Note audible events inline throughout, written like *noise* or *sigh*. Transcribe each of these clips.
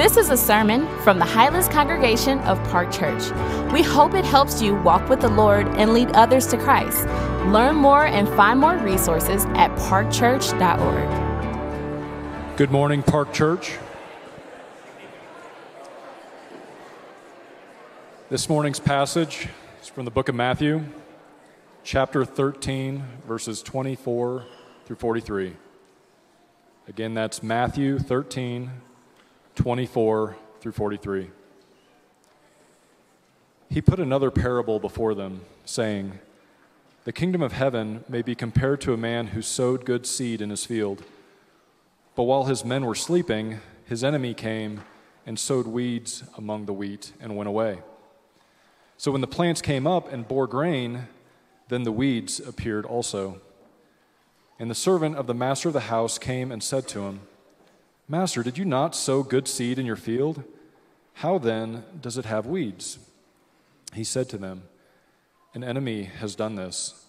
This is a sermon from the Highlands Congregation of Park Church. We hope it helps you walk with the Lord and lead others to Christ. Learn more and find more resources at parkchurch.org. Good morning, Park Church. This morning's passage is from the book of Matthew, chapter 13, verses 24 through 43. Again, that's Matthew 13, 24 through 43. He put another parable before them, saying, The kingdom of heaven may be compared to a man who sowed good seed in his field. But while his men were sleeping, his enemy came and sowed weeds among the wheat and went away. So when the plants came up and bore grain, then the weeds appeared also. And the servant of the master of the house came and said to him, Master, did you not sow good seed in your field? How then does it have weeds? He said to them, An enemy has done this.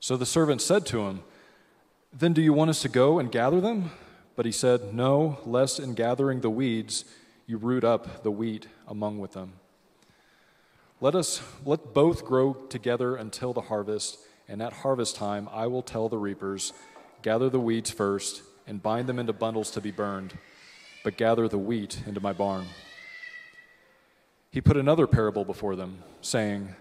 So the servant said to him, Then do you want us to go and gather them? But he said, No, lest in gathering the weeds you root up the wheat among with them. Let us let both grow together until the harvest, and at harvest time I will tell the reapers, Gather the weeds first and bind them into bundles to be burned, but gather the wheat into my barn. He put another parable before them, saying,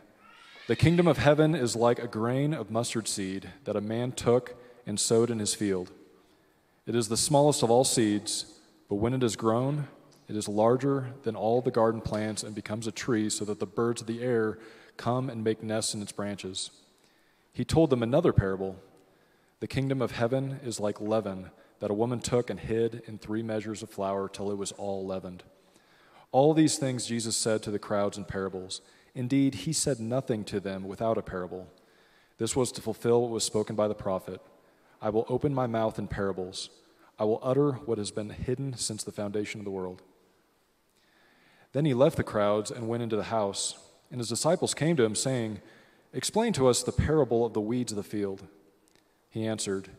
The kingdom of heaven is like a grain of mustard seed that a man took and sowed in his field. It is the smallest of all seeds, but when it is grown, it is larger than all the garden plants and becomes a tree, so that the birds of the air come and make nests in its branches. He told them another parable. The kingdom of heaven is like leaven that a woman took and hid in three measures of flour till it was all leavened. All these things Jesus said to the crowds in parables. Indeed, he said nothing to them without a parable. This was to fulfill what was spoken by the prophet I will open my mouth in parables, I will utter what has been hidden since the foundation of the world. Then he left the crowds and went into the house, and his disciples came to him, saying, Explain to us the parable of the weeds of the field. He answered,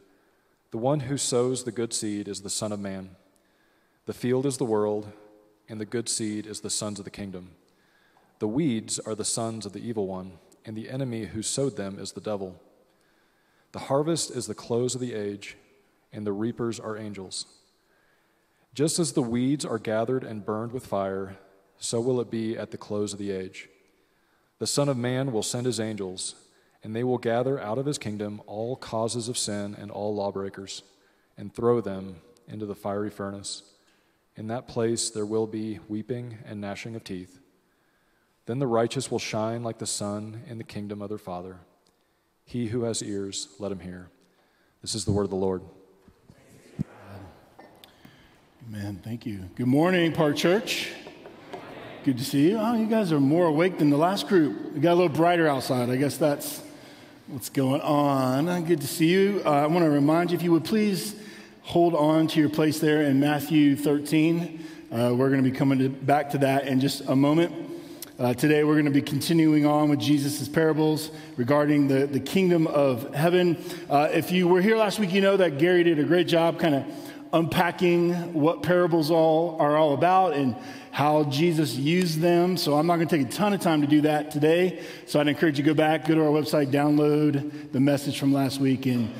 the one who sows the good seed is the Son of Man. The field is the world, and the good seed is the sons of the kingdom. The weeds are the sons of the evil one, and the enemy who sowed them is the devil. The harvest is the close of the age, and the reapers are angels. Just as the weeds are gathered and burned with fire, so will it be at the close of the age. The Son of Man will send his angels and they will gather out of his kingdom all causes of sin and all lawbreakers, and throw them into the fiery furnace. In that place there will be weeping and gnashing of teeth. Then the righteous will shine like the sun in the kingdom of their Father. He who has ears, let him hear. This is the word of the Lord. Amen. Thank you. Good morning, Park Church. Good to see you. Oh, you guys are more awake than the last group. It got a little brighter outside. I guess that's What's going on? Good to see you. Uh, I want to remind you, if you would please hold on to your place there in Matthew 13. Uh, we're going to be coming to, back to that in just a moment. Uh, today, we're going to be continuing on with Jesus' parables regarding the, the kingdom of heaven. Uh, if you were here last week, you know that Gary did a great job kind of unpacking what parables all are all about and how Jesus used them. So I'm not going to take a ton of time to do that today. So I'd encourage you to go back, go to our website, download the message from last week, and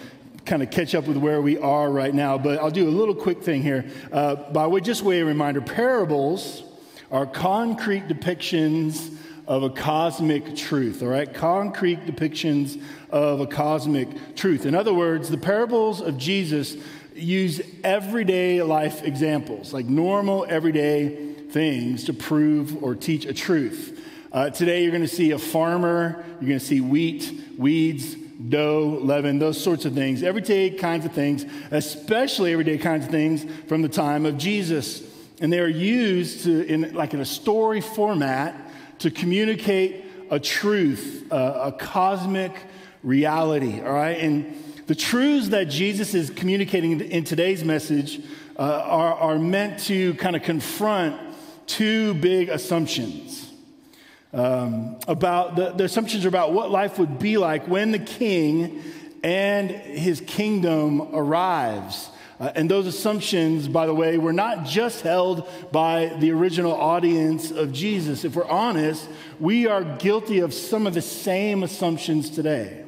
kind of catch up with where we are right now. But I'll do a little quick thing here. Uh, by way, just way a reminder, parables are concrete depictions of a cosmic truth, all right? Concrete depictions of a cosmic truth. In other words, the parables of Jesus use everyday life examples, like normal, everyday things to prove or teach a truth. Uh, today, you're going to see a farmer, you're going to see wheat, weeds, dough, leaven, those sorts of things, everyday kinds of things, especially everyday kinds of things from the time of Jesus. And they are used to, in like in a story format to communicate a truth, uh, a cosmic reality, all right? And the truths that Jesus is communicating in today's message uh, are, are meant to kind of confront two big assumptions um, about the, the assumptions are about what life would be like when the king and his kingdom arrives. Uh, and those assumptions, by the way, were not just held by the original audience of Jesus. If we're honest, we are guilty of some of the same assumptions today.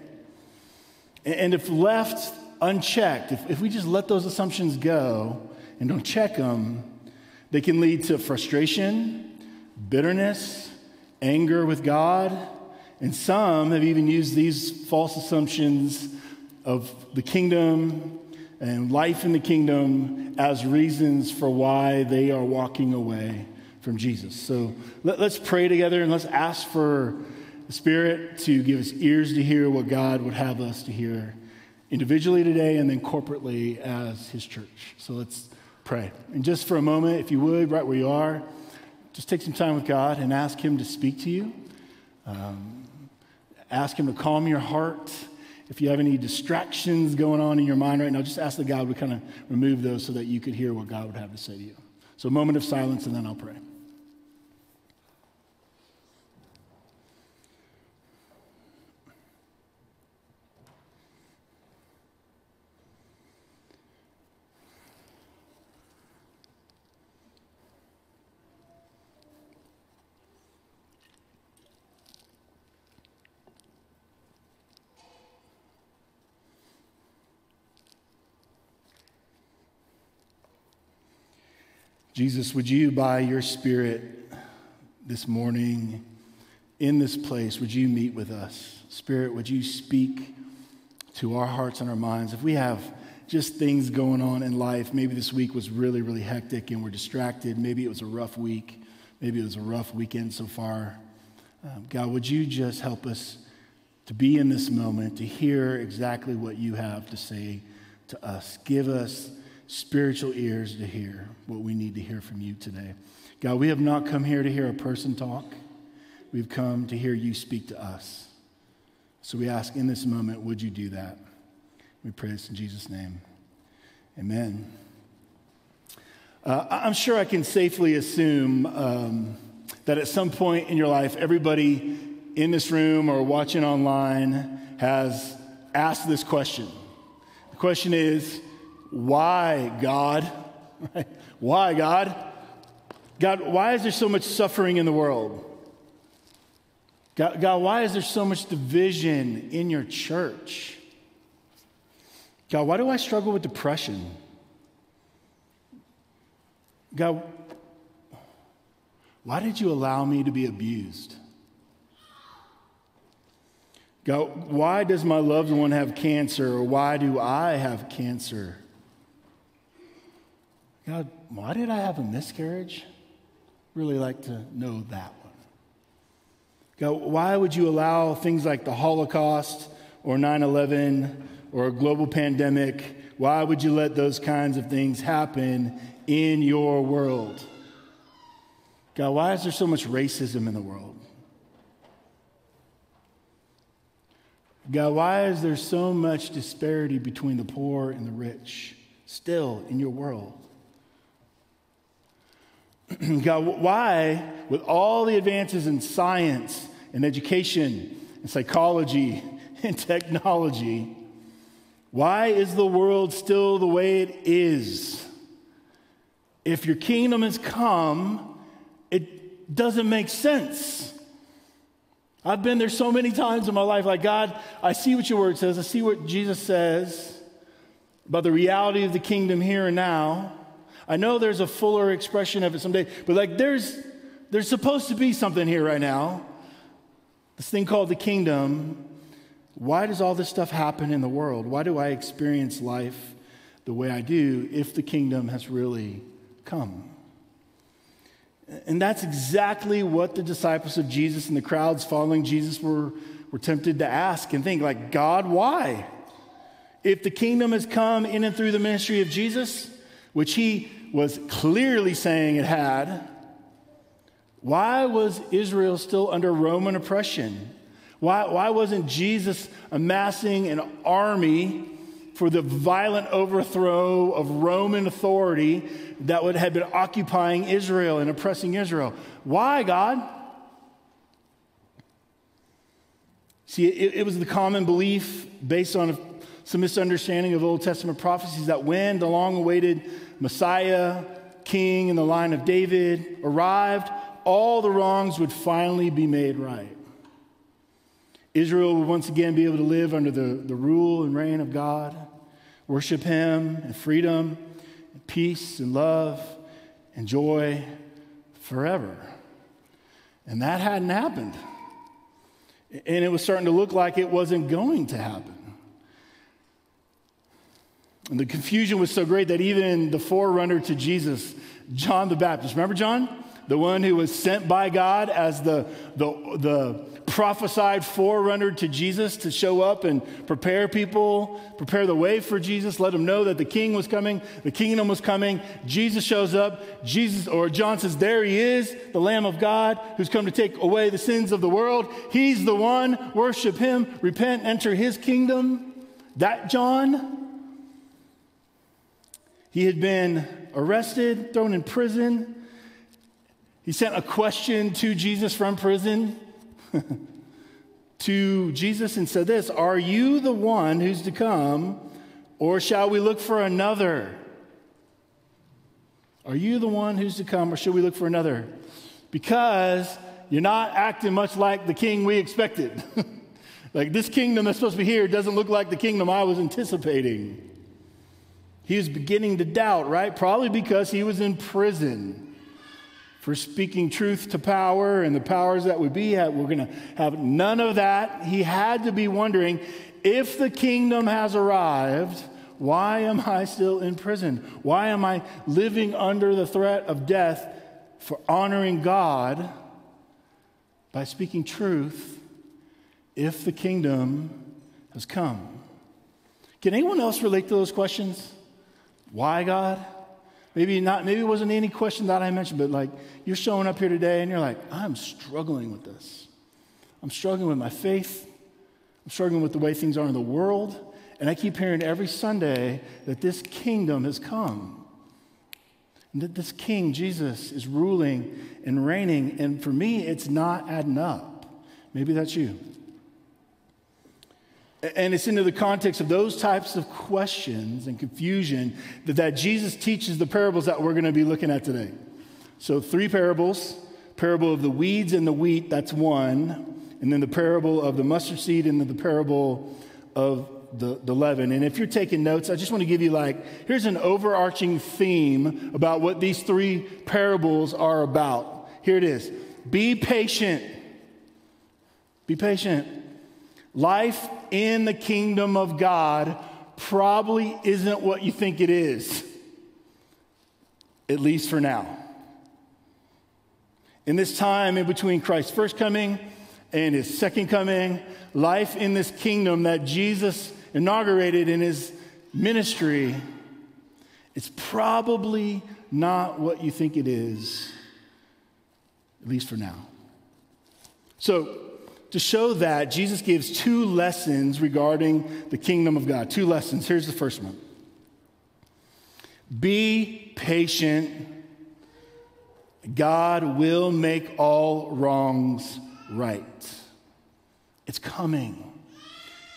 And if left unchecked, if, if we just let those assumptions go and don't check them, they can lead to frustration, bitterness, anger with God. And some have even used these false assumptions of the kingdom and life in the kingdom as reasons for why they are walking away from Jesus. So let, us pray together and let's ask for the Spirit to give us ears to hear what God would have us to hear individually today and then corporately as His church. So let's pray. And just for a moment, if you would, right where you are, just take some time with God and ask Him to speak to you. Um, ask Him to calm your heart if you have any distractions going on in your mind right now, just ask that God would kind of remove those so that you could hear what God would have to say to you. So, a moment of silence, and then I'll pray. Jesus, would you, by your Spirit this morning in this place, would you meet with us? Spirit, would you speak to our hearts and our minds? If we have just things going on in life, maybe this week was really, really hectic and we're distracted. Maybe it was a rough week. Maybe it was a rough weekend so far. Um, God, would you just help us to be in this moment, to hear exactly what you have to say to us? Give us spiritual ears to hear what we need to hear from you today. God, we have not come here to hear a person talk. We've come to hear you speak to us. So we ask in this moment, would you do that? We pray this in Jesus' name. Amen. Uh, I'm sure I can safely assume um, that at some point in your life, everybody in this room or watching online has asked this question. The question is, why, God? *laughs* why, God? God, why is there so much suffering in the world? God, God, why is there so much division in your church? God, why do I struggle with depression? God, why did you allow me to be abused? God, why does my loved one have cancer or why do I have cancer? God, why did I have a miscarriage? Really like to know that one. God, why would you allow things like the Holocaust or 9 11 or a global pandemic? Why would you let those kinds of things happen in your world? God, why is there so much racism in the world? God, why is there so much disparity between the poor and the rich still in your world? *clears throat* God, why, with all the advances in science and education and psychology *laughs* and technology, why is the world still the way it is? If your kingdom has come, it doesn't make sense. I've been there so many times in my life, like, God, I see what your word says, I see what Jesus says about the reality of the kingdom here and now. I know there's a fuller expression of it someday, but like there's there's supposed to be something here right now. This thing called the kingdom. Why does all this stuff happen in the world? Why do I experience life the way I do if the kingdom has really come? And that's exactly what the disciples of Jesus and the crowds following Jesus were, were tempted to ask and think like, God, why? If the kingdom has come in and through the ministry of Jesus, which he was clearly saying it had, why was Israel still under Roman oppression? Why, why wasn't Jesus amassing an army for the violent overthrow of Roman authority that would have been occupying Israel and oppressing Israel? Why, God? See, it, it was the common belief based on some misunderstanding of Old Testament prophecies that when the long awaited Messiah, king in the line of David, arrived, all the wrongs would finally be made right. Israel would once again be able to live under the, the rule and reign of God, worship Him in freedom, and peace and love and joy forever. And that hadn't happened. And it was starting to look like it wasn't going to happen. And the confusion was so great that even the forerunner to Jesus, John the Baptist, remember John? The one who was sent by God as the, the, the prophesied forerunner to Jesus to show up and prepare people, prepare the way for Jesus, let them know that the king was coming, the kingdom was coming. Jesus shows up. Jesus, or John says, There he is, the Lamb of God who's come to take away the sins of the world. He's the one. Worship him, repent, enter his kingdom. That John, he had been arrested, thrown in prison. He sent a question to Jesus from prison. *laughs* to Jesus and said this Are you the one who's to come, or shall we look for another? Are you the one who's to come, or should we look for another? Because you're not acting much like the king we expected. *laughs* like this kingdom that's supposed to be here doesn't look like the kingdom I was anticipating. He was beginning to doubt, right? Probably because he was in prison for speaking truth to power and the powers that would be. We're going to have none of that. He had to be wondering if the kingdom has arrived, why am I still in prison? Why am I living under the threat of death for honoring God by speaking truth if the kingdom has come? Can anyone else relate to those questions? Why, God? Maybe not, maybe it wasn't any question that I mentioned, but like you're showing up here today and you're like, I'm struggling with this. I'm struggling with my faith. I'm struggling with the way things are in the world. And I keep hearing every Sunday that this kingdom has come. And that this king, Jesus, is ruling and reigning. And for me, it's not adding up. Maybe that's you. And it's into the context of those types of questions and confusion that, that Jesus teaches the parables that we're going to be looking at today. So, three parables parable of the weeds and the wheat, that's one. And then the parable of the mustard seed, and then the parable of the, the leaven. And if you're taking notes, I just want to give you like, here's an overarching theme about what these three parables are about. Here it is Be patient. Be patient. Life in the kingdom of God probably isn't what you think it is, at least for now. In this time in between Christ's first coming and his second coming, life in this kingdom that Jesus inaugurated in his ministry, it's probably not what you think it is, at least for now. So, to show that, Jesus gives two lessons regarding the kingdom of God. Two lessons. Here's the first one Be patient. God will make all wrongs right. It's coming.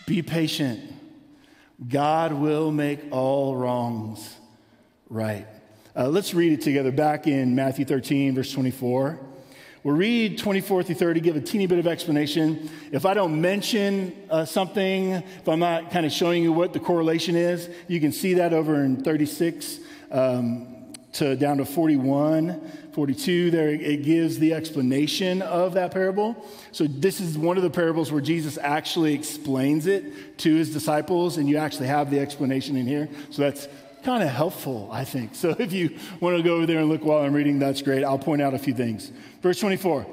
Be patient. God will make all wrongs right. Uh, let's read it together back in Matthew 13, verse 24. We'll read 24 through 30, give a teeny bit of explanation. If I don't mention uh, something, if I'm not kind of showing you what the correlation is, you can see that over in 36 um, to down to 41, 42. There it gives the explanation of that parable. So this is one of the parables where Jesus actually explains it to his disciples, and you actually have the explanation in here. So that's kind of helpful, I think. So if you want to go over there and look while I'm reading, that's great. I'll point out a few things. Verse 24.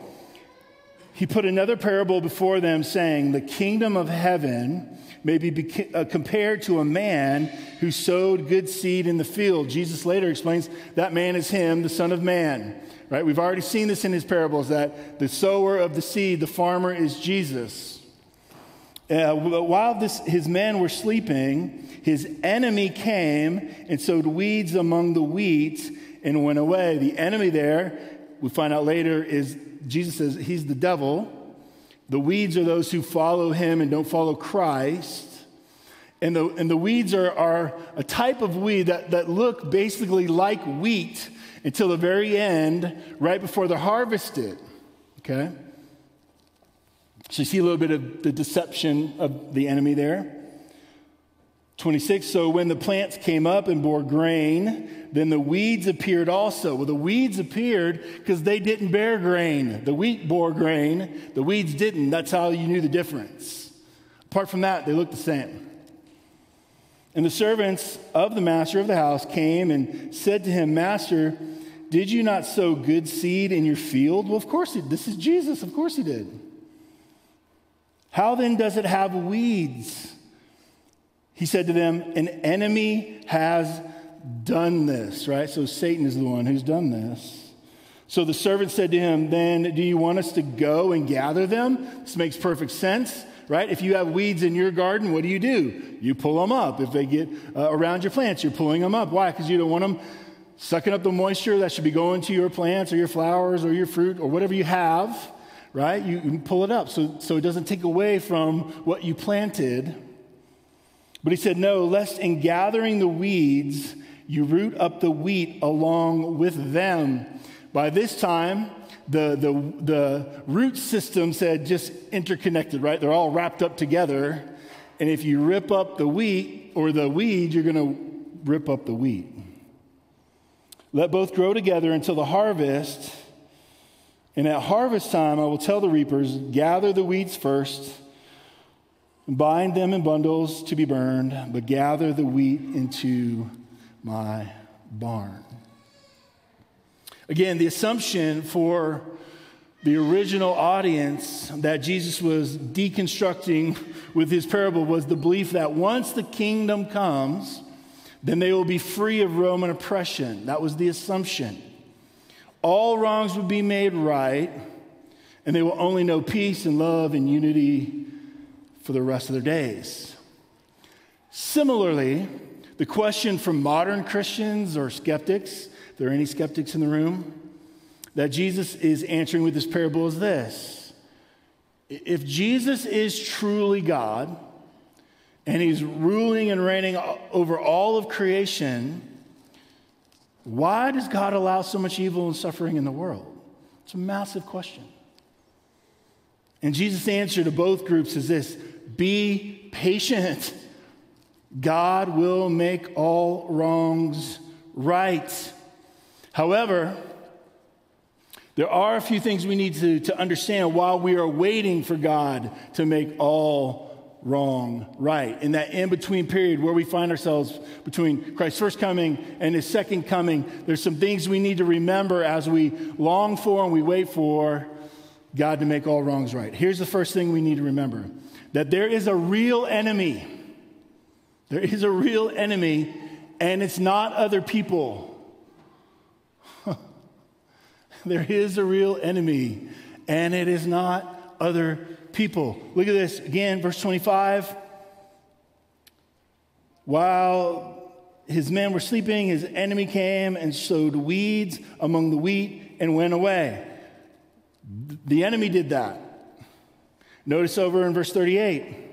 He put another parable before them, saying, The kingdom of heaven may be uh, compared to a man who sowed good seed in the field. Jesus later explains that man is him, the Son of Man. Right? We've already seen this in his parables that the sower of the seed, the farmer, is Jesus. Uh, while this, his men were sleeping, his enemy came and sowed weeds among the wheat and went away. The enemy there, we find out later, is Jesus says he's the devil. The weeds are those who follow him and don't follow Christ. And the, and the weeds are, are a type of weed that, that look basically like wheat until the very end, right before they're harvested. Okay? So you see a little bit of the deception of the enemy there. 26, so when the plants came up and bore grain, then the weeds appeared also. Well, the weeds appeared because they didn't bear grain. The wheat bore grain, the weeds didn't. That's how you knew the difference. Apart from that, they looked the same. And the servants of the master of the house came and said to him, Master, did you not sow good seed in your field? Well, of course, this is Jesus. Of course, he did. How then does it have weeds? He said to them, An enemy has done this, right? So Satan is the one who's done this. So the servant said to him, Then do you want us to go and gather them? This makes perfect sense, right? If you have weeds in your garden, what do you do? You pull them up. If they get uh, around your plants, you're pulling them up. Why? Because you don't want them sucking up the moisture that should be going to your plants or your flowers or your fruit or whatever you have, right? You, you pull it up so, so it doesn't take away from what you planted. But he said, No, lest in gathering the weeds, you root up the wheat along with them. By this time, the, the, the root systems had just interconnected, right? They're all wrapped up together. And if you rip up the wheat or the weed, you're going to rip up the wheat. Let both grow together until the harvest. And at harvest time, I will tell the reapers gather the weeds first Bind them in bundles to be burned, but gather the wheat into my barn. Again, the assumption for the original audience that Jesus was deconstructing with his parable was the belief that once the kingdom comes, then they will be free of Roman oppression. That was the assumption. All wrongs would be made right, and they will only know peace and love and unity for the rest of their days. Similarly, the question from modern Christians or skeptics, if there are any skeptics in the room, that Jesus is answering with this parable is this. If Jesus is truly God and he's ruling and reigning over all of creation, why does God allow so much evil and suffering in the world? It's a massive question. And Jesus' answer to both groups is this be patient. God will make all wrongs right. However, there are a few things we need to, to understand while we are waiting for God to make all wrong right. In that in between period where we find ourselves between Christ's first coming and his second coming, there's some things we need to remember as we long for and we wait for God to make all wrongs right. Here's the first thing we need to remember that there is a real enemy. There is a real enemy, and it's not other people. *laughs* there is a real enemy, and it is not other people. Look at this again, verse 25. While his men were sleeping, his enemy came and sowed weeds among the wheat and went away. The enemy did that. Notice over in verse 38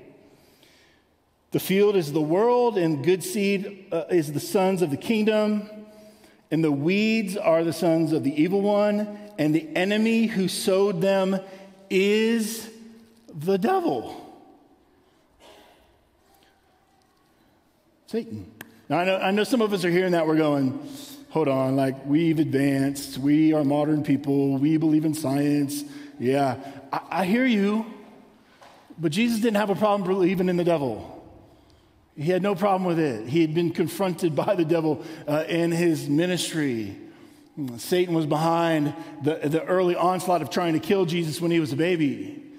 the field is the world, and good seed uh, is the sons of the kingdom, and the weeds are the sons of the evil one, and the enemy who sowed them is the devil. Satan. Now, I know, I know some of us are hearing that, we're going, hold on, like we've advanced, we are modern people, we believe in science. Yeah, I, I hear you. But Jesus didn't have a problem believing in the devil. He had no problem with it. He had been confronted by the devil uh, in his ministry. Satan was behind the, the early onslaught of trying to kill Jesus when he was a baby.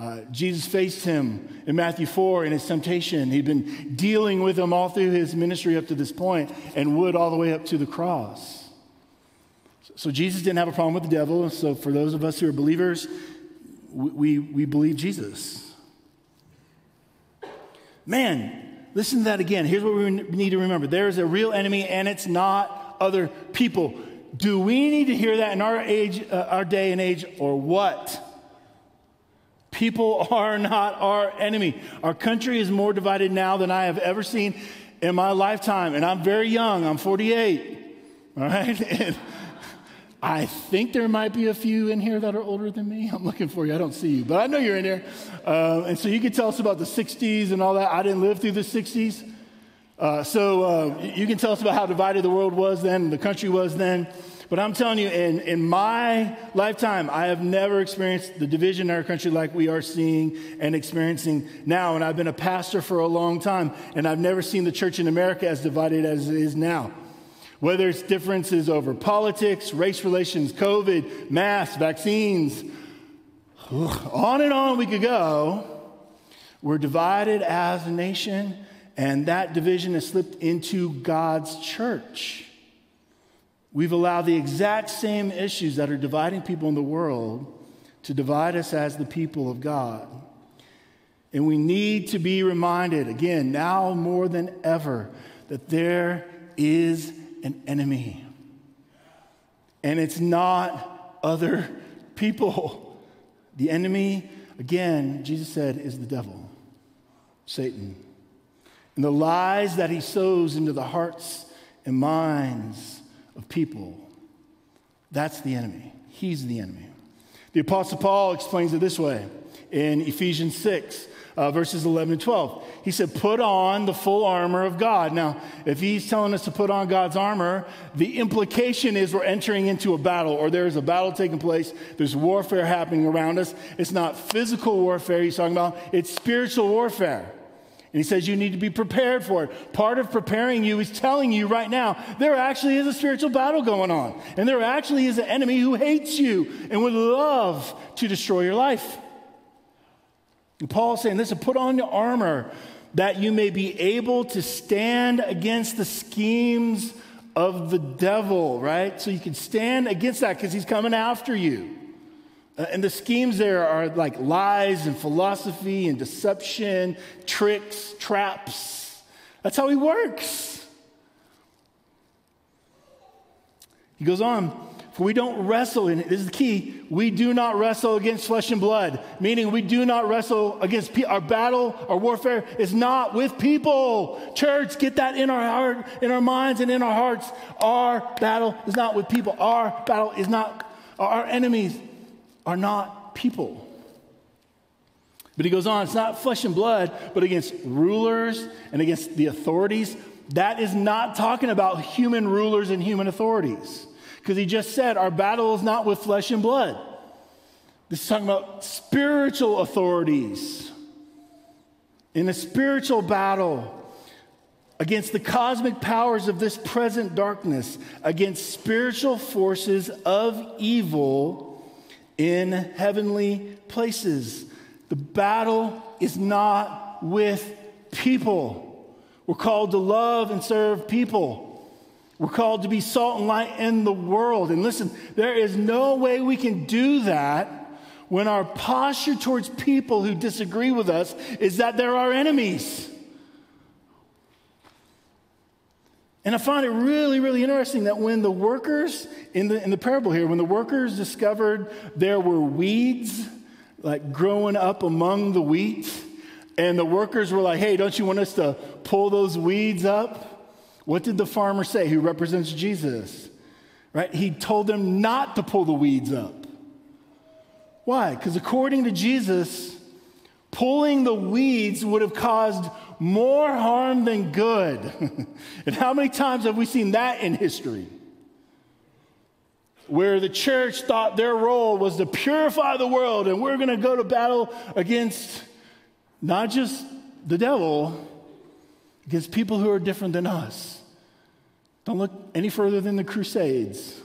Uh, Jesus faced him in Matthew 4 in his temptation. He'd been dealing with him all through his ministry up to this point and would all the way up to the cross. So Jesus didn't have a problem with the devil. So for those of us who are believers, we, we, believe Jesus. Man, listen to that again. Here's what we need to remember there is a real enemy, and it's not other people. Do we need to hear that in our age, uh, our day and age, or what? People *laughs* are not our enemy. Our country is more divided now than I have ever seen in my lifetime. And I'm very young, I'm 48. All right? *laughs* And I think there might be a few in here that are older than me. I'm looking for you. I don't see you, but I know you're in here. Uh, and so you can tell us about the 60s and all that. I didn't live through the 60s. Uh, so uh, you can tell us about how divided the world was then, the country was then. But I'm telling you, in, in my lifetime, I have never experienced the division in our country like we are seeing and experiencing now. And I've been a pastor for a long time, and I've never seen the church in America as divided as it is now. Whether it's differences over politics, race relations, COVID, masks, vaccines, *sighs* on and on we could go. We're divided as a nation, and that division has slipped into God's church. We've allowed the exact same issues that are dividing people in the world to divide us as the people of God. And we need to be reminded, again, now more than ever, that there is an enemy. And it's not other *laughs* people. The enemy, again, Jesus said, is the devil, Satan. And the lies that he sows into the hearts and minds of people. That's the enemy. He's the enemy. The Apostle Paul explains it this way in Ephesians 6, uh, verses 11 and 12. He said, Put on the full armor of God. Now, if he's telling us to put on God's armor, the implication is we're entering into a battle or there's a battle taking place. There's warfare happening around us. It's not physical warfare he's talking about, it's spiritual warfare. And he says you need to be prepared for it. Part of preparing you is telling you right now there actually is a spiritual battle going on. And there actually is an enemy who hates you and would love to destroy your life. And Paul's saying, listen, put on your armor that you may be able to stand against the schemes of the devil, right? So you can stand against that because he's coming after you. Uh, and the schemes there are like lies and philosophy and deception, tricks, traps. That's how he works. He goes on, for we don't wrestle, and this is the key, we do not wrestle against flesh and blood, meaning we do not wrestle against pe- our battle, our warfare is not with people. Church, get that in our heart, in our minds, and in our hearts. Our battle is not with people. Our battle is not our enemies are not people. But he goes on, it's not flesh and blood, but against rulers and against the authorities. That is not talking about human rulers and human authorities. Because he just said, our battle is not with flesh and blood. This is talking about spiritual authorities. In a spiritual battle against the cosmic powers of this present darkness, against spiritual forces of evil in heavenly places. The battle is not with people. We're called to love and serve people. We're called to be salt and light in the world. And listen, there is no way we can do that when our posture towards people who disagree with us is that they're our enemies. And I find it really, really interesting that when the workers, in the, in the parable here, when the workers discovered there were weeds like growing up among the wheat, and the workers were like, hey, don't you want us to pull those weeds up? What did the farmer say, who represents Jesus? Right? He told them not to pull the weeds up. Why? Because according to Jesus, pulling the weeds would have caused more harm than good. *laughs* and how many times have we seen that in history? Where the church thought their role was to purify the world, and we're going to go to battle against not just the devil, against people who are different than us. Don't look any further than the Crusades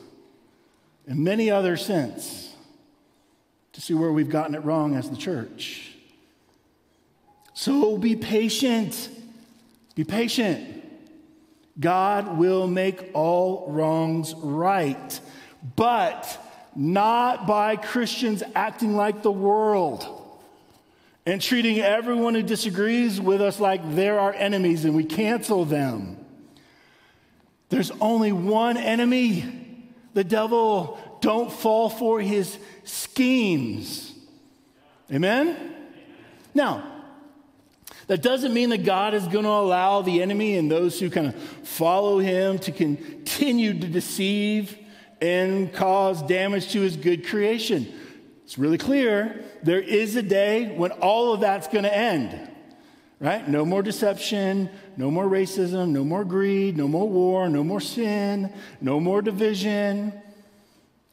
and many others since to see where we've gotten it wrong as the church. So be patient. Be patient. God will make all wrongs right, but not by Christians acting like the world and treating everyone who disagrees with us like they're our enemies and we cancel them. There's only one enemy the devil. Don't fall for his schemes. Amen? Now, that doesn't mean that God is going to allow the enemy and those who kind of follow him to continue to deceive and cause damage to his good creation. It's really clear. There is a day when all of that's going to end, right? No more deception, no more racism, no more greed, no more war, no more sin, no more division.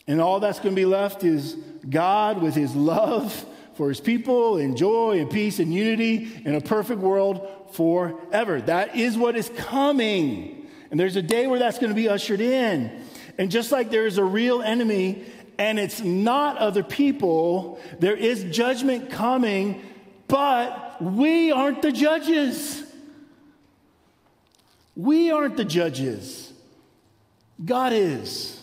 And all that's going to be left is God with his love for his people in joy and peace and unity in a perfect world forever. That is what is coming. And there's a day where that's going to be ushered in. And just like there is a real enemy and it's not other people, there is judgment coming, but we aren't the judges. We aren't the judges. God is.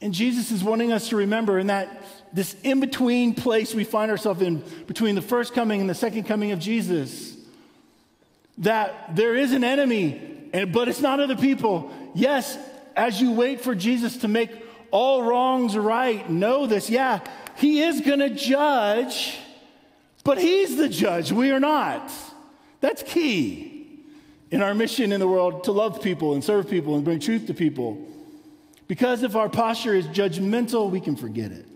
And Jesus is wanting us to remember in that this in between place we find ourselves in between the first coming and the second coming of Jesus. That there is an enemy, but it's not other people. Yes, as you wait for Jesus to make all wrongs right, know this. Yeah, he is going to judge, but he's the judge. We are not. That's key in our mission in the world to love people and serve people and bring truth to people. Because if our posture is judgmental, we can forget it.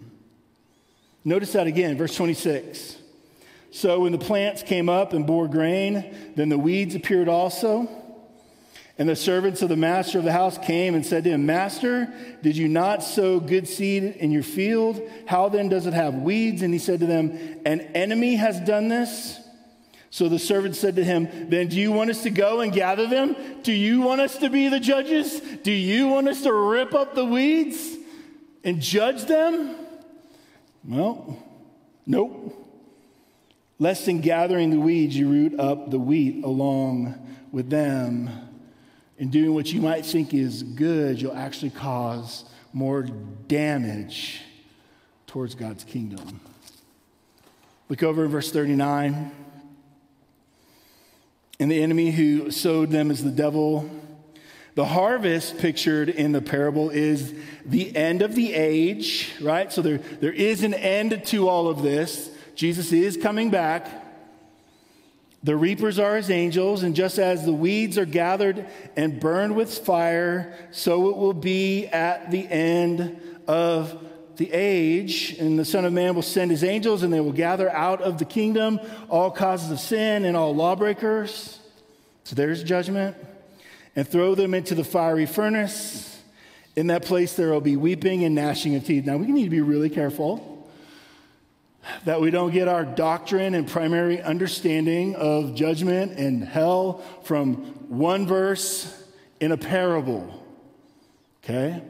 Notice that again, verse 26. So when the plants came up and bore grain, then the weeds appeared also. And the servants of the master of the house came and said to him, Master, did you not sow good seed in your field? How then does it have weeds? And he said to them, An enemy has done this. So the servant said to him, Then do you want us to go and gather them? Do you want us to be the judges? Do you want us to rip up the weeds and judge them? Well, nope. Lest in gathering the weeds, you root up the wheat along with them. In doing what you might think is good, you'll actually cause more damage towards God's kingdom. Look over in verse 39. And the enemy who sowed them is the devil the harvest pictured in the parable is the end of the age, right? So there, there is an end to all of this. Jesus is coming back. The reapers are his angels, and just as the weeds are gathered and burned with fire, so it will be at the end of the age. And the Son of Man will send his angels, and they will gather out of the kingdom all causes of sin and all lawbreakers. So there's judgment and throw them into the fiery furnace. In that place, there will be weeping and gnashing of teeth. Now, we need to be really careful that we don't get our doctrine and primary understanding of judgment and hell from one verse in a parable. Okay?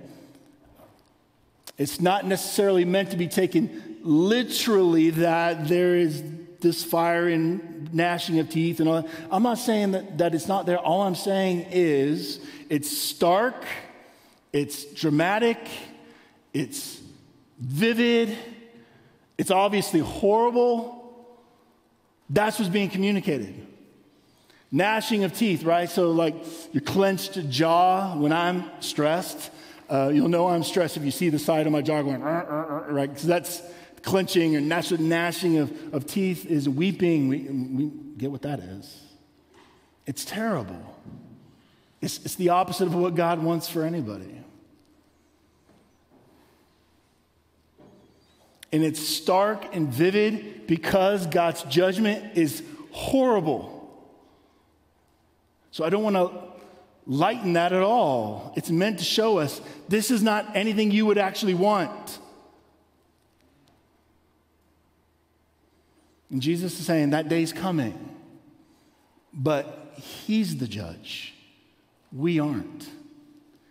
It's not necessarily meant to be taken literally that there is this fire and gnashing of teeth and all that. I'm not saying that, that it's not there. All I'm saying is it's stark, it's dramatic, it's vivid, it's obviously horrible. That's what's being communicated. Gnashing of teeth, right? So, like your clenched jaw when I'm stressed. Uh, you'll know I'm stressed if you see the side of my jaw going, *laughs* right? Because that's clenching and gnashing of, of teeth is weeping. We, we get what that is. It's terrible. It's, it's the opposite of what God wants for anybody. And it's stark and vivid because God's judgment is horrible. So I don't want to lighten that at all. It's meant to show us this is not anything you would actually want. And Jesus is saying that day's coming, but He's the judge. We aren't.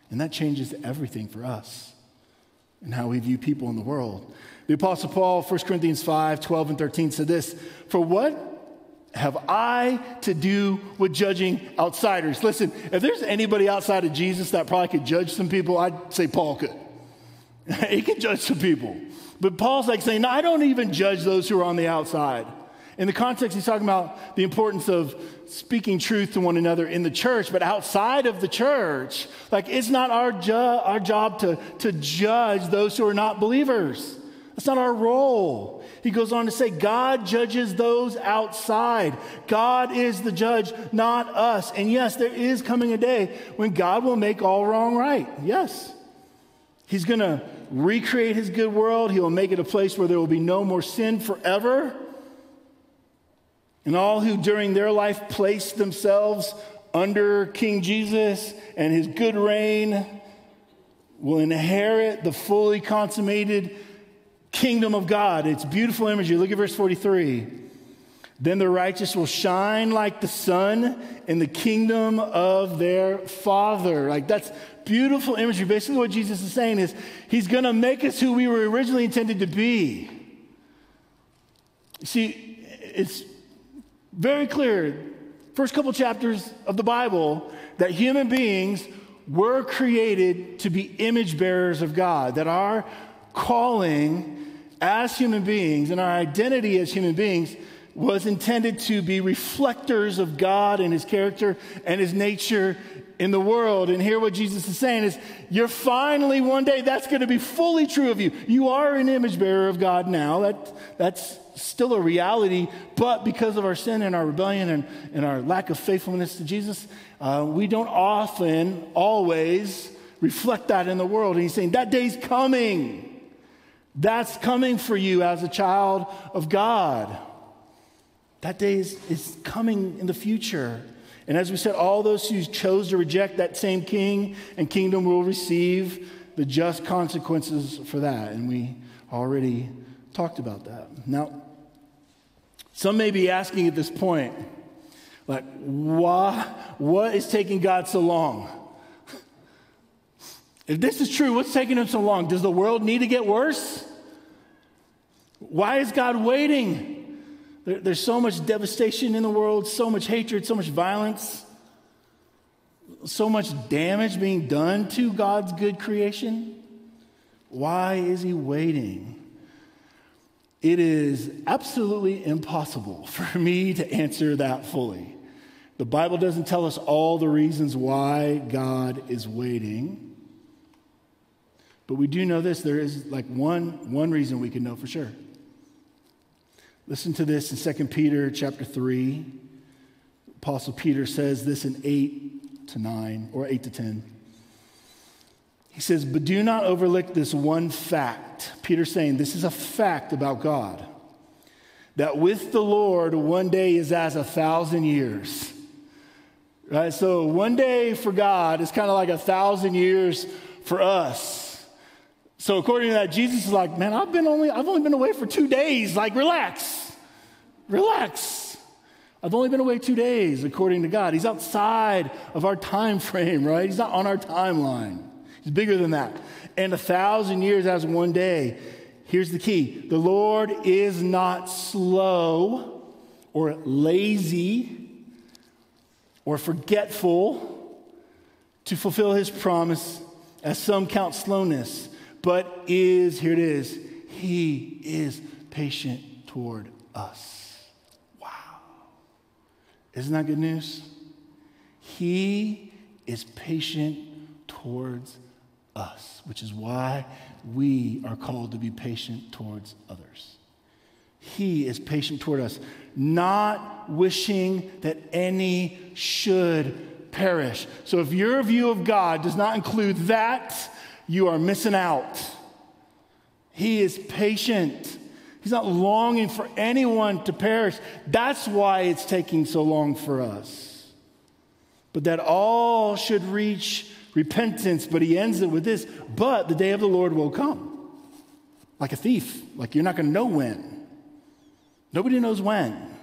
And that changes everything for us and how we view people in the world. The Apostle Paul, 1 Corinthians 5 12 and 13 said this For what have I to do with judging outsiders? Listen, if there's anybody outside of Jesus that probably could judge some people, I'd say Paul could. *laughs* he could judge some people. But Paul's like saying, no, I don't even judge those who are on the outside. In the context, he's talking about the importance of speaking truth to one another in the church, but outside of the church, like it's not our, jo- our job to, to judge those who are not believers. That's not our role. He goes on to say, God judges those outside. God is the judge, not us. And yes, there is coming a day when God will make all wrong right. Yes. He's going to recreate his good world. He will make it a place where there will be no more sin forever. And all who during their life placed themselves under King Jesus and his good reign will inherit the fully consummated kingdom of God. It's beautiful imagery. Look at verse 43. Then the righteous will shine like the sun in the kingdom of their Father. Like that's beautiful imagery. Basically, what Jesus is saying is he's going to make us who we were originally intended to be. See, it's very clear, first couple chapters of the Bible, that human beings were created to be image bearers of God, that our calling as human beings and our identity as human beings was intended to be reflectors of God and his character and his nature in the world. And here, what Jesus is saying is, you're finally one day, that's going to be fully true of you. You are an image bearer of God now. That, that's still a reality, but because of our sin and our rebellion and, and our lack of faithfulness to Jesus, uh, we don't often, always reflect that in the world. And he's saying, that day's coming. That's coming for you as a child of God. That day is, is coming in the future. And as we said, all those who chose to reject that same king and kingdom will receive the just consequences for that. And we already talked about that. Now, some may be asking at this point, like, why, what is taking God so long? *laughs* If this is true, what's taking him so long? Does the world need to get worse? Why is God waiting? There, there's so much devastation in the world, so much hatred, so much violence, so much damage being done to God's good creation. Why is He waiting? It is absolutely impossible *laughs* for me to answer that fully. The Bible doesn't tell us all the reasons why God is waiting. But we do know this there is like one, one reason we can know for sure. Listen to this in 2 Peter chapter 3. Apostle Peter says this in 8 to 9 or 8 to 10. He says, But do not overlook this one fact. Peter's saying this is a fact about God that with the Lord, one day is as a thousand years. Right? So one day for God is kind of like a thousand years for us. So according to that, Jesus is like, man, I've been only, I've only been away for two days. Like, relax, relax. I've only been away two days, according to God. He's outside of our *laughs* time frame, right? He's not on our timeline. He's bigger than that. And a thousand years as one day. Here's the key the Lord is not slow or lazy or forgetful to fulfill his promise, as some count slowness but is, here it is, he is patient toward us. Wow. Isn't that good news? He is patient towards us, which is why we are called to be patient towards others. He is patient toward us, not wishing that any should perish. So if your view of God does not include that, you are missing out. He is patient. He's not longing for anyone to perish. That's why it's taking so long for us. But that all should reach repentance. But he ends it with this but the day of the Lord will come. Like a thief, like you're not going to know when. Nobody knows when.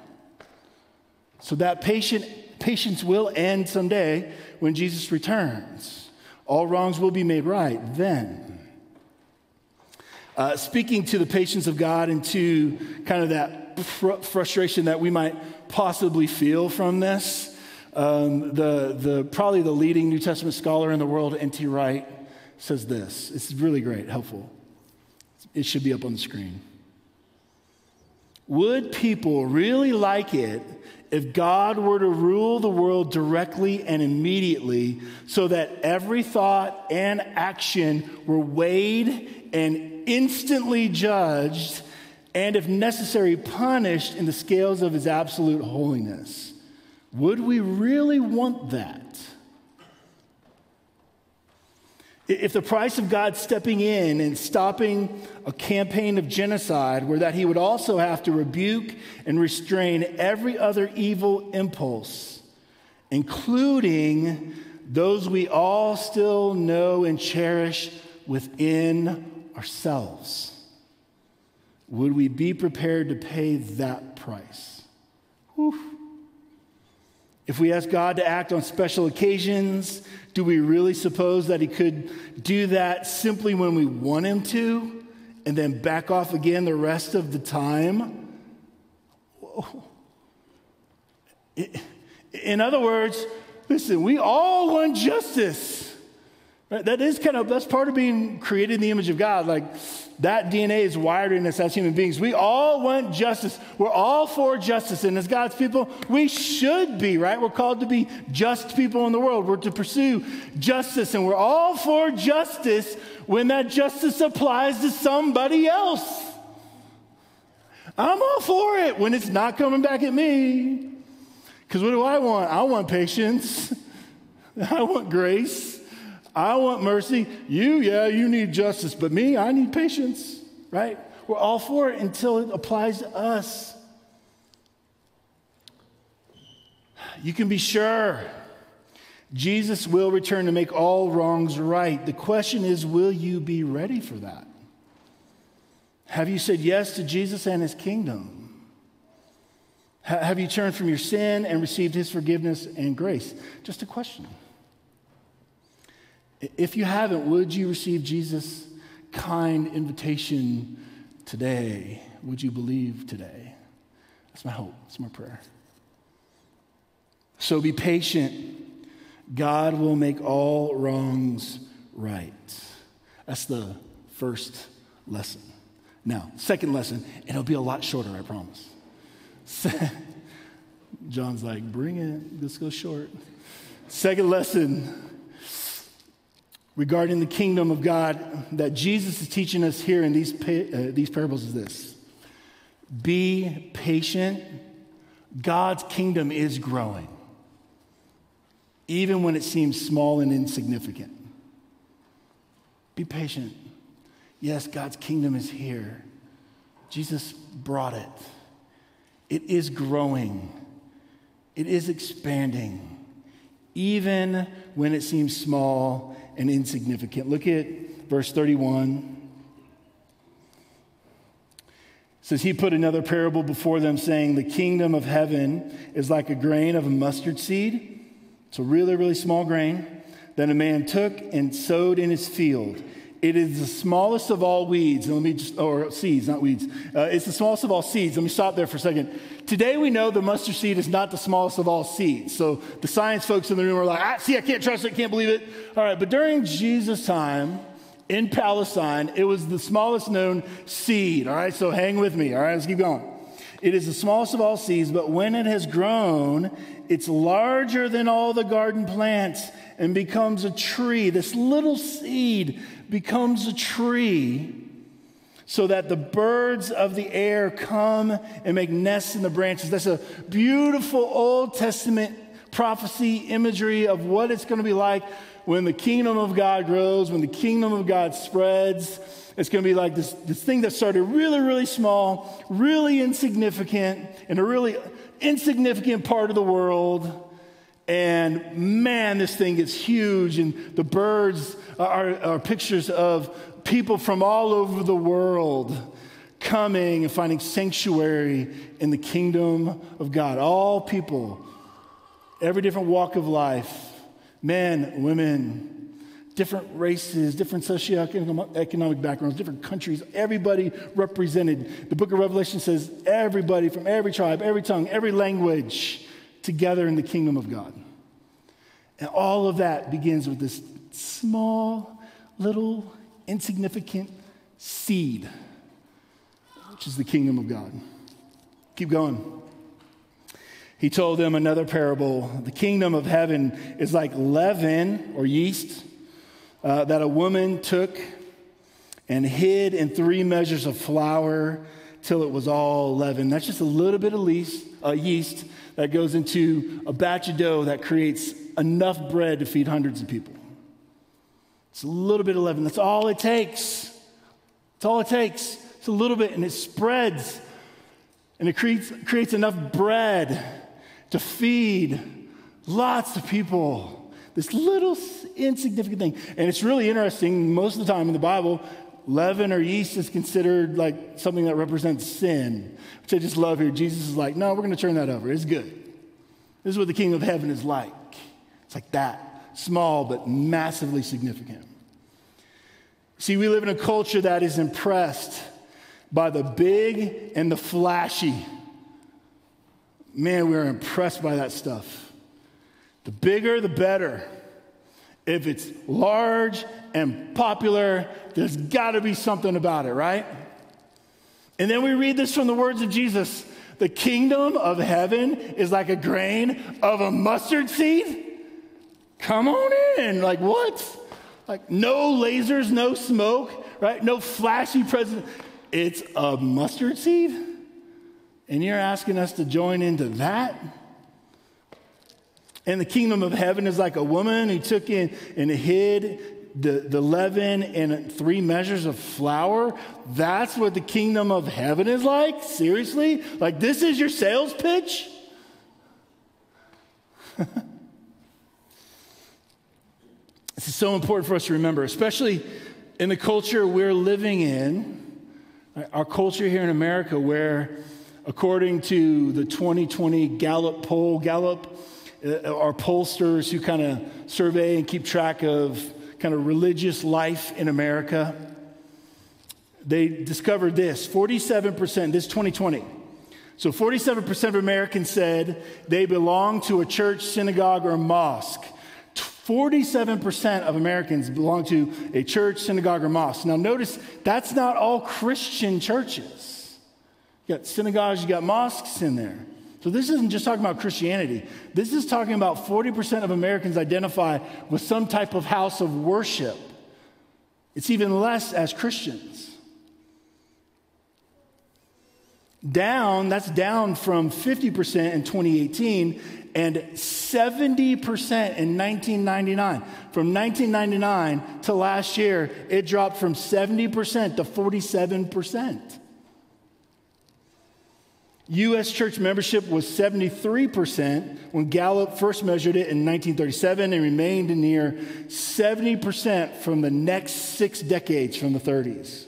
So that patient, patience will end someday when Jesus returns. All wrongs will be made right then. Uh, speaking to the patience of God and to kind of that fr- frustration that we might possibly feel from this, um, the, the, probably the leading New Testament scholar in the world, N.T. Wright, says this. It's really great, helpful. It should be up on the screen. would people really like it if God were to rule the world directly and immediately so that every thought and action were weighed and instantly judged and, if necessary, punished in the scales of his absolute holiness? Would we really want that? If the price of God stepping in and stopping a campaign of genocide were that he would also have to rebuke and restrain every other evil impulse, including those we all still know and cherish within ourselves, would we be prepared to pay that price? Whew. If we ask God to act on special occasions, do we really suppose that He could do that simply when we want Him to and then back off again the rest of the time? In other words, listen, we all want justice. That is kind of, that's part of being created in the image of God. Like, that DNA is wired in us as human beings. We all want justice. We're all for justice. And as God's people, we should be, right? We're called to be just people in the world. We're to pursue justice. And we're all for justice when that justice applies to somebody else. I'm all for it when it's not coming back at me. Because what do I want? I want patience, *laughs* I want grace. I want mercy. You, yeah, you need justice. But me, I need patience, right? We're all for it until it applies to us. You can be sure Jesus will return to make all wrongs right. The question is will you be ready for that? Have you said yes to Jesus and his kingdom? Have you turned from your sin and received his forgiveness and grace? Just a question. If you haven't, would you receive Jesus' kind invitation today? Would you believe today? That's my hope. That's my prayer. So be patient. God will make all wrongs right. That's the first lesson. Now, second lesson, and it'll be a lot shorter, I promise. *laughs* John's like, bring it, let's go short. Second lesson regarding the kingdom of God that Jesus is teaching us here in these, uh, these parables is this Be patient. God's kingdom is growing, even when it seems small and insignificant. Be patient. Yes, God's kingdom is here. Jesus brought it. It is growing, it is expanding, even when it seems small and insignificant. Look at verse 31. It says, He put another parable before them, saying, The kingdom of heaven is like a grain of a mustard seed. It's a really, really small grain that a man took and sowed in his field. It is the smallest of all weeds. let me just, or seeds, not weeds. Uh, it's the smallest of all seeds. Let me stop there for a second. Today we know the mustard seed is not the smallest of all seeds. So the science folks in the room are like, ah, see, I can't trust it, can't believe it. All right, but during Jesus' time in Palestine, it was the smallest known seed. All right, so hang with me. All right, let's keep going. It is the smallest of all seeds, but when it has grown, it's larger than all the garden plants and becomes a tree. This little seed becomes a tree so that the birds of the air come and make nests in the branches. That's a beautiful Old Testament prophecy imagery of what it's going to be like when the kingdom of God grows, when the kingdom of God spreads. It's going to be like this, this thing that started really, really small, really insignificant, in a really insignificant part of the world. And man, this thing gets huge, and the birds are, are pictures of people from all over the world coming and finding sanctuary in the kingdom of God. All people, every different walk of life men, women, different races, different socioeconomic economic backgrounds, different countries, everybody represented. The book of Revelation says everybody from every tribe, every tongue, every language together in the kingdom of God. And all of that begins with this small, little, insignificant seed, which is the kingdom of God. keep going. He told them another parable. The kingdom of heaven is like leaven or yeast uh, that a woman took and hid in three measures of flour till it was all leaven. That's just a little bit of yeast, uh, yeast that goes into a batch of dough that creates enough bread to feed hundreds of people. It's a little bit of leaven. That's all it takes. That's all it takes. It's a little bit, and it spreads, and it creates, creates enough bread to feed lots of people. This little insignificant thing. And it's really interesting, most of the time in the Bible, leaven or yeast is considered like something that represents sin, which I just love here. Jesus is like, no, we're going to turn that over. It's good. This is what the kingdom of heaven is like. It's like that small but massively significant. See, we live in a culture that is impressed by the big and the flashy man, we are impressed by that stuff. The bigger, the better. If it's large and popular, there's got to be something about it, right? And then we read this from the words of Jesus The kingdom of heaven is like a grain of a mustard seed. Come on in. Like, what? Like, no lasers, no smoke, right? No flashy present. It's a mustard seed. And you're asking us to join into that? And the kingdom of heaven is like a woman who took in and hid the, the leaven and three measures of flour. That's what the kingdom of heaven is like? Seriously? Like, this is your sales pitch? *laughs* this is so important for us to remember, especially in the culture we're living in, our culture here in America, where According to the 2020 Gallup poll, Gallup uh, are pollsters who kind of survey and keep track of kind of religious life in America. They discovered this 47%, this 2020. So 47% of Americans said they belong to a church, synagogue, or mosque. 47% of Americans belong to a church, synagogue, or mosque. Now, notice that's not all Christian churches. You got synagogues, you got mosques in there. So this isn't just talking about Christianity. This is talking about 40% of Americans identify with some type of house of worship. It's even less as Christians. Down, that's down from 50% in 2018 and 70% in 1999. From 1999 to last year, it dropped from 70% to 47%. U.S. church membership was 73% when Gallup first measured it in 1937 and remained near 70% from the next six decades from the 30s,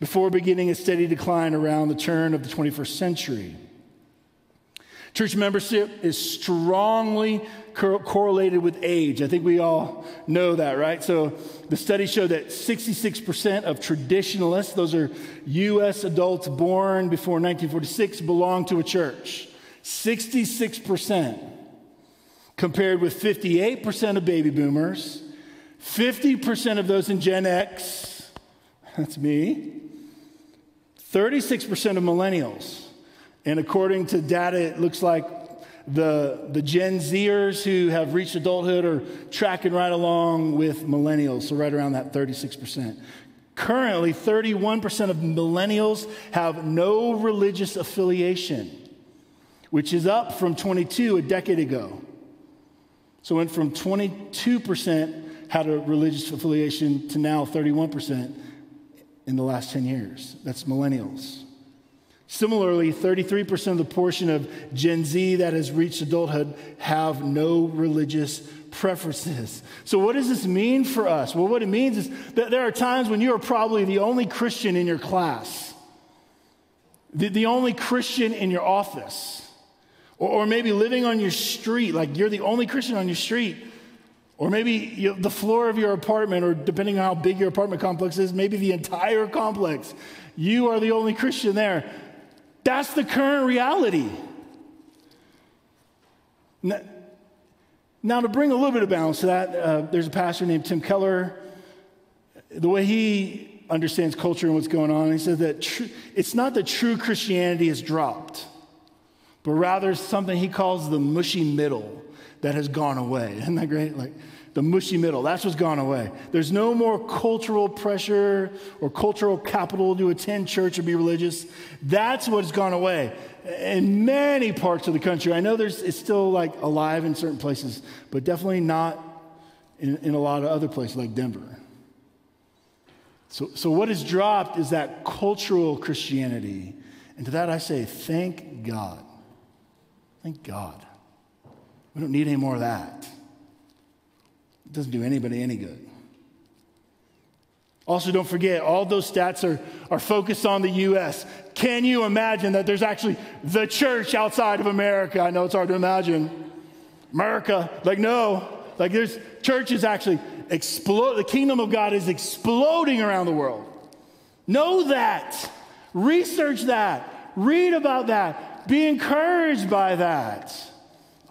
before beginning a steady decline around the turn of the 21st century. Church membership is strongly correlated with age. I think we all know that, right? So the study showed that 66% of traditionalists, those are U.S. adults born before 1946, belong to a church. 66%, compared with 58% of baby boomers, 50% of those in Gen X, that's me, 36% of millennials. And according to data, it looks like the, the Gen Zers who have reached adulthood are tracking right along with millennials, so right around that 36%. Currently, 31% of millennials have no religious affiliation, which is up from 22 a decade ago. So it went from 22% had a religious affiliation to now 31% in the last 10 years. That's millennials. Similarly, 33% of the portion of Gen Z that has reached adulthood have no religious preferences. So, what does this mean for us? Well, what it means is that there are times when you are probably the only Christian in your class, the, the only Christian in your office, or, or, maybe living on your street, like you're the only Christian on your street. Or maybe you, the floor of your apartment, or depending on how big your apartment complex is, maybe the entire complex. You are the only Christian there. That's the current reality. Now, to bring a little bit of balance to that, uh, there's a pastor named Tim Keller. The way he understands culture and what's going on, he says that tr- it's not that true Christianity has dropped. but rather something he calls the mushy middle that has gone away. Isn't that great? Like the mushy middle, that's what's gone away. There's no more cultural pressure or cultural capital to attend church or be religious. That's what's gone away. In many parts of the country, I know there's, it's still like alive in certain places, but definitely not in, in a lot of other places like Denver. So, so, what has dropped is that cultural Christianity. And to that I say, thank God. Thank God. We don't need any more of that. It doesn't do anybody any good. Also, don't forget, all those stats are, are focused on the U.S. Can you imagine that there's actually the church outside of America? I know it's hard to imagine. America, like, no. Like, there's churches actually explode. The kingdom of God is exploding around the world. Know that. Research that. Read about that. Be encouraged by that.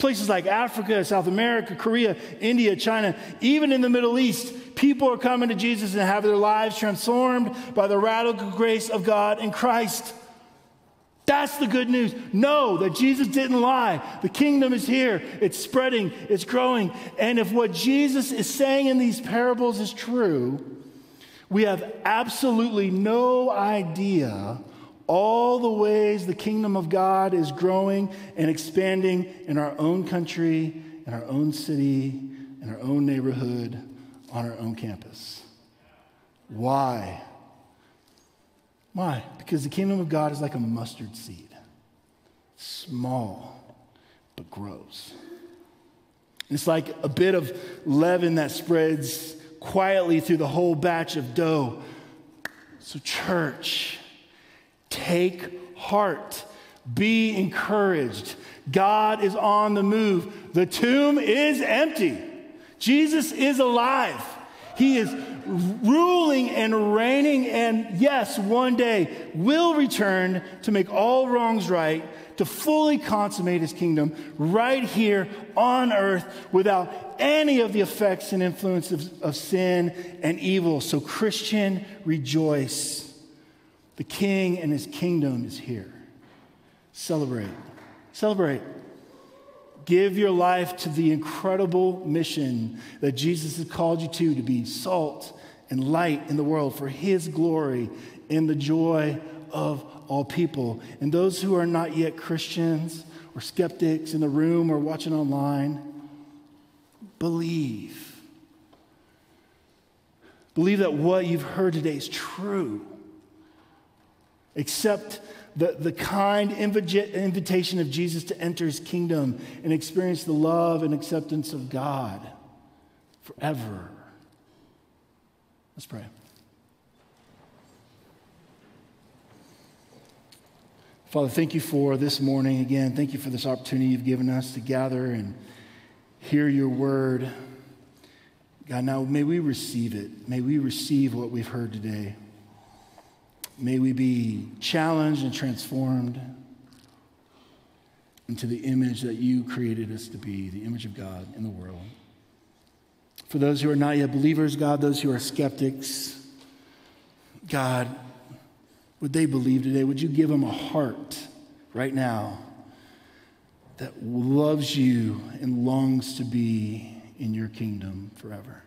Places like Africa, South America, Korea, India, China, even in the Middle East, people are coming to Jesus and have their lives transformed by the radical grace of God in Christ. That's the good news. Know that Jesus didn't lie. The kingdom is here, it's spreading, it's growing. And if what Jesus is saying in these parables is true, we have absolutely no idea all the ways the kingdom of God is growing and expanding in our own country, in our own city, in our own neighborhood, on our own campus. Why? Why? Because the kingdom of God is like a mustard seed small, but grows. It's like a bit of leaven that spreads quietly through the whole batch of dough. So, church, Take heart. Be encouraged. God is on the move. The tomb is empty. Jesus is alive. He is ruling and reigning, and yes, one day will return to make all wrongs right, to fully consummate his kingdom right here on earth without any of the effects and influences of, of sin and evil. So, Christian, rejoice. The king and his kingdom is here. Celebrate. Celebrate. Give your life to the incredible mission that Jesus has called you to to be salt and light in the world for his glory and the joy of all people. And those who are not yet Christians or skeptics in the room or watching online, believe. Believe that what you've heard today is true. Accept the, the kind invitation of Jesus to enter his kingdom and experience the love and acceptance of God forever. Let's pray. Father, thank you for this morning again. Thank you for this opportunity you've given us to gather and hear your word. God, now may we receive it. May we receive what we've heard today. May we be challenged and transformed into the image that you created us to be, the image of God in the world. For those who are not yet believers, God, those who are skeptics, God, would they believe today? Would you give them a heart right now that loves you and longs to be in your kingdom forever?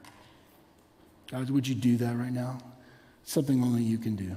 God, would you do that right now? Something only you can do.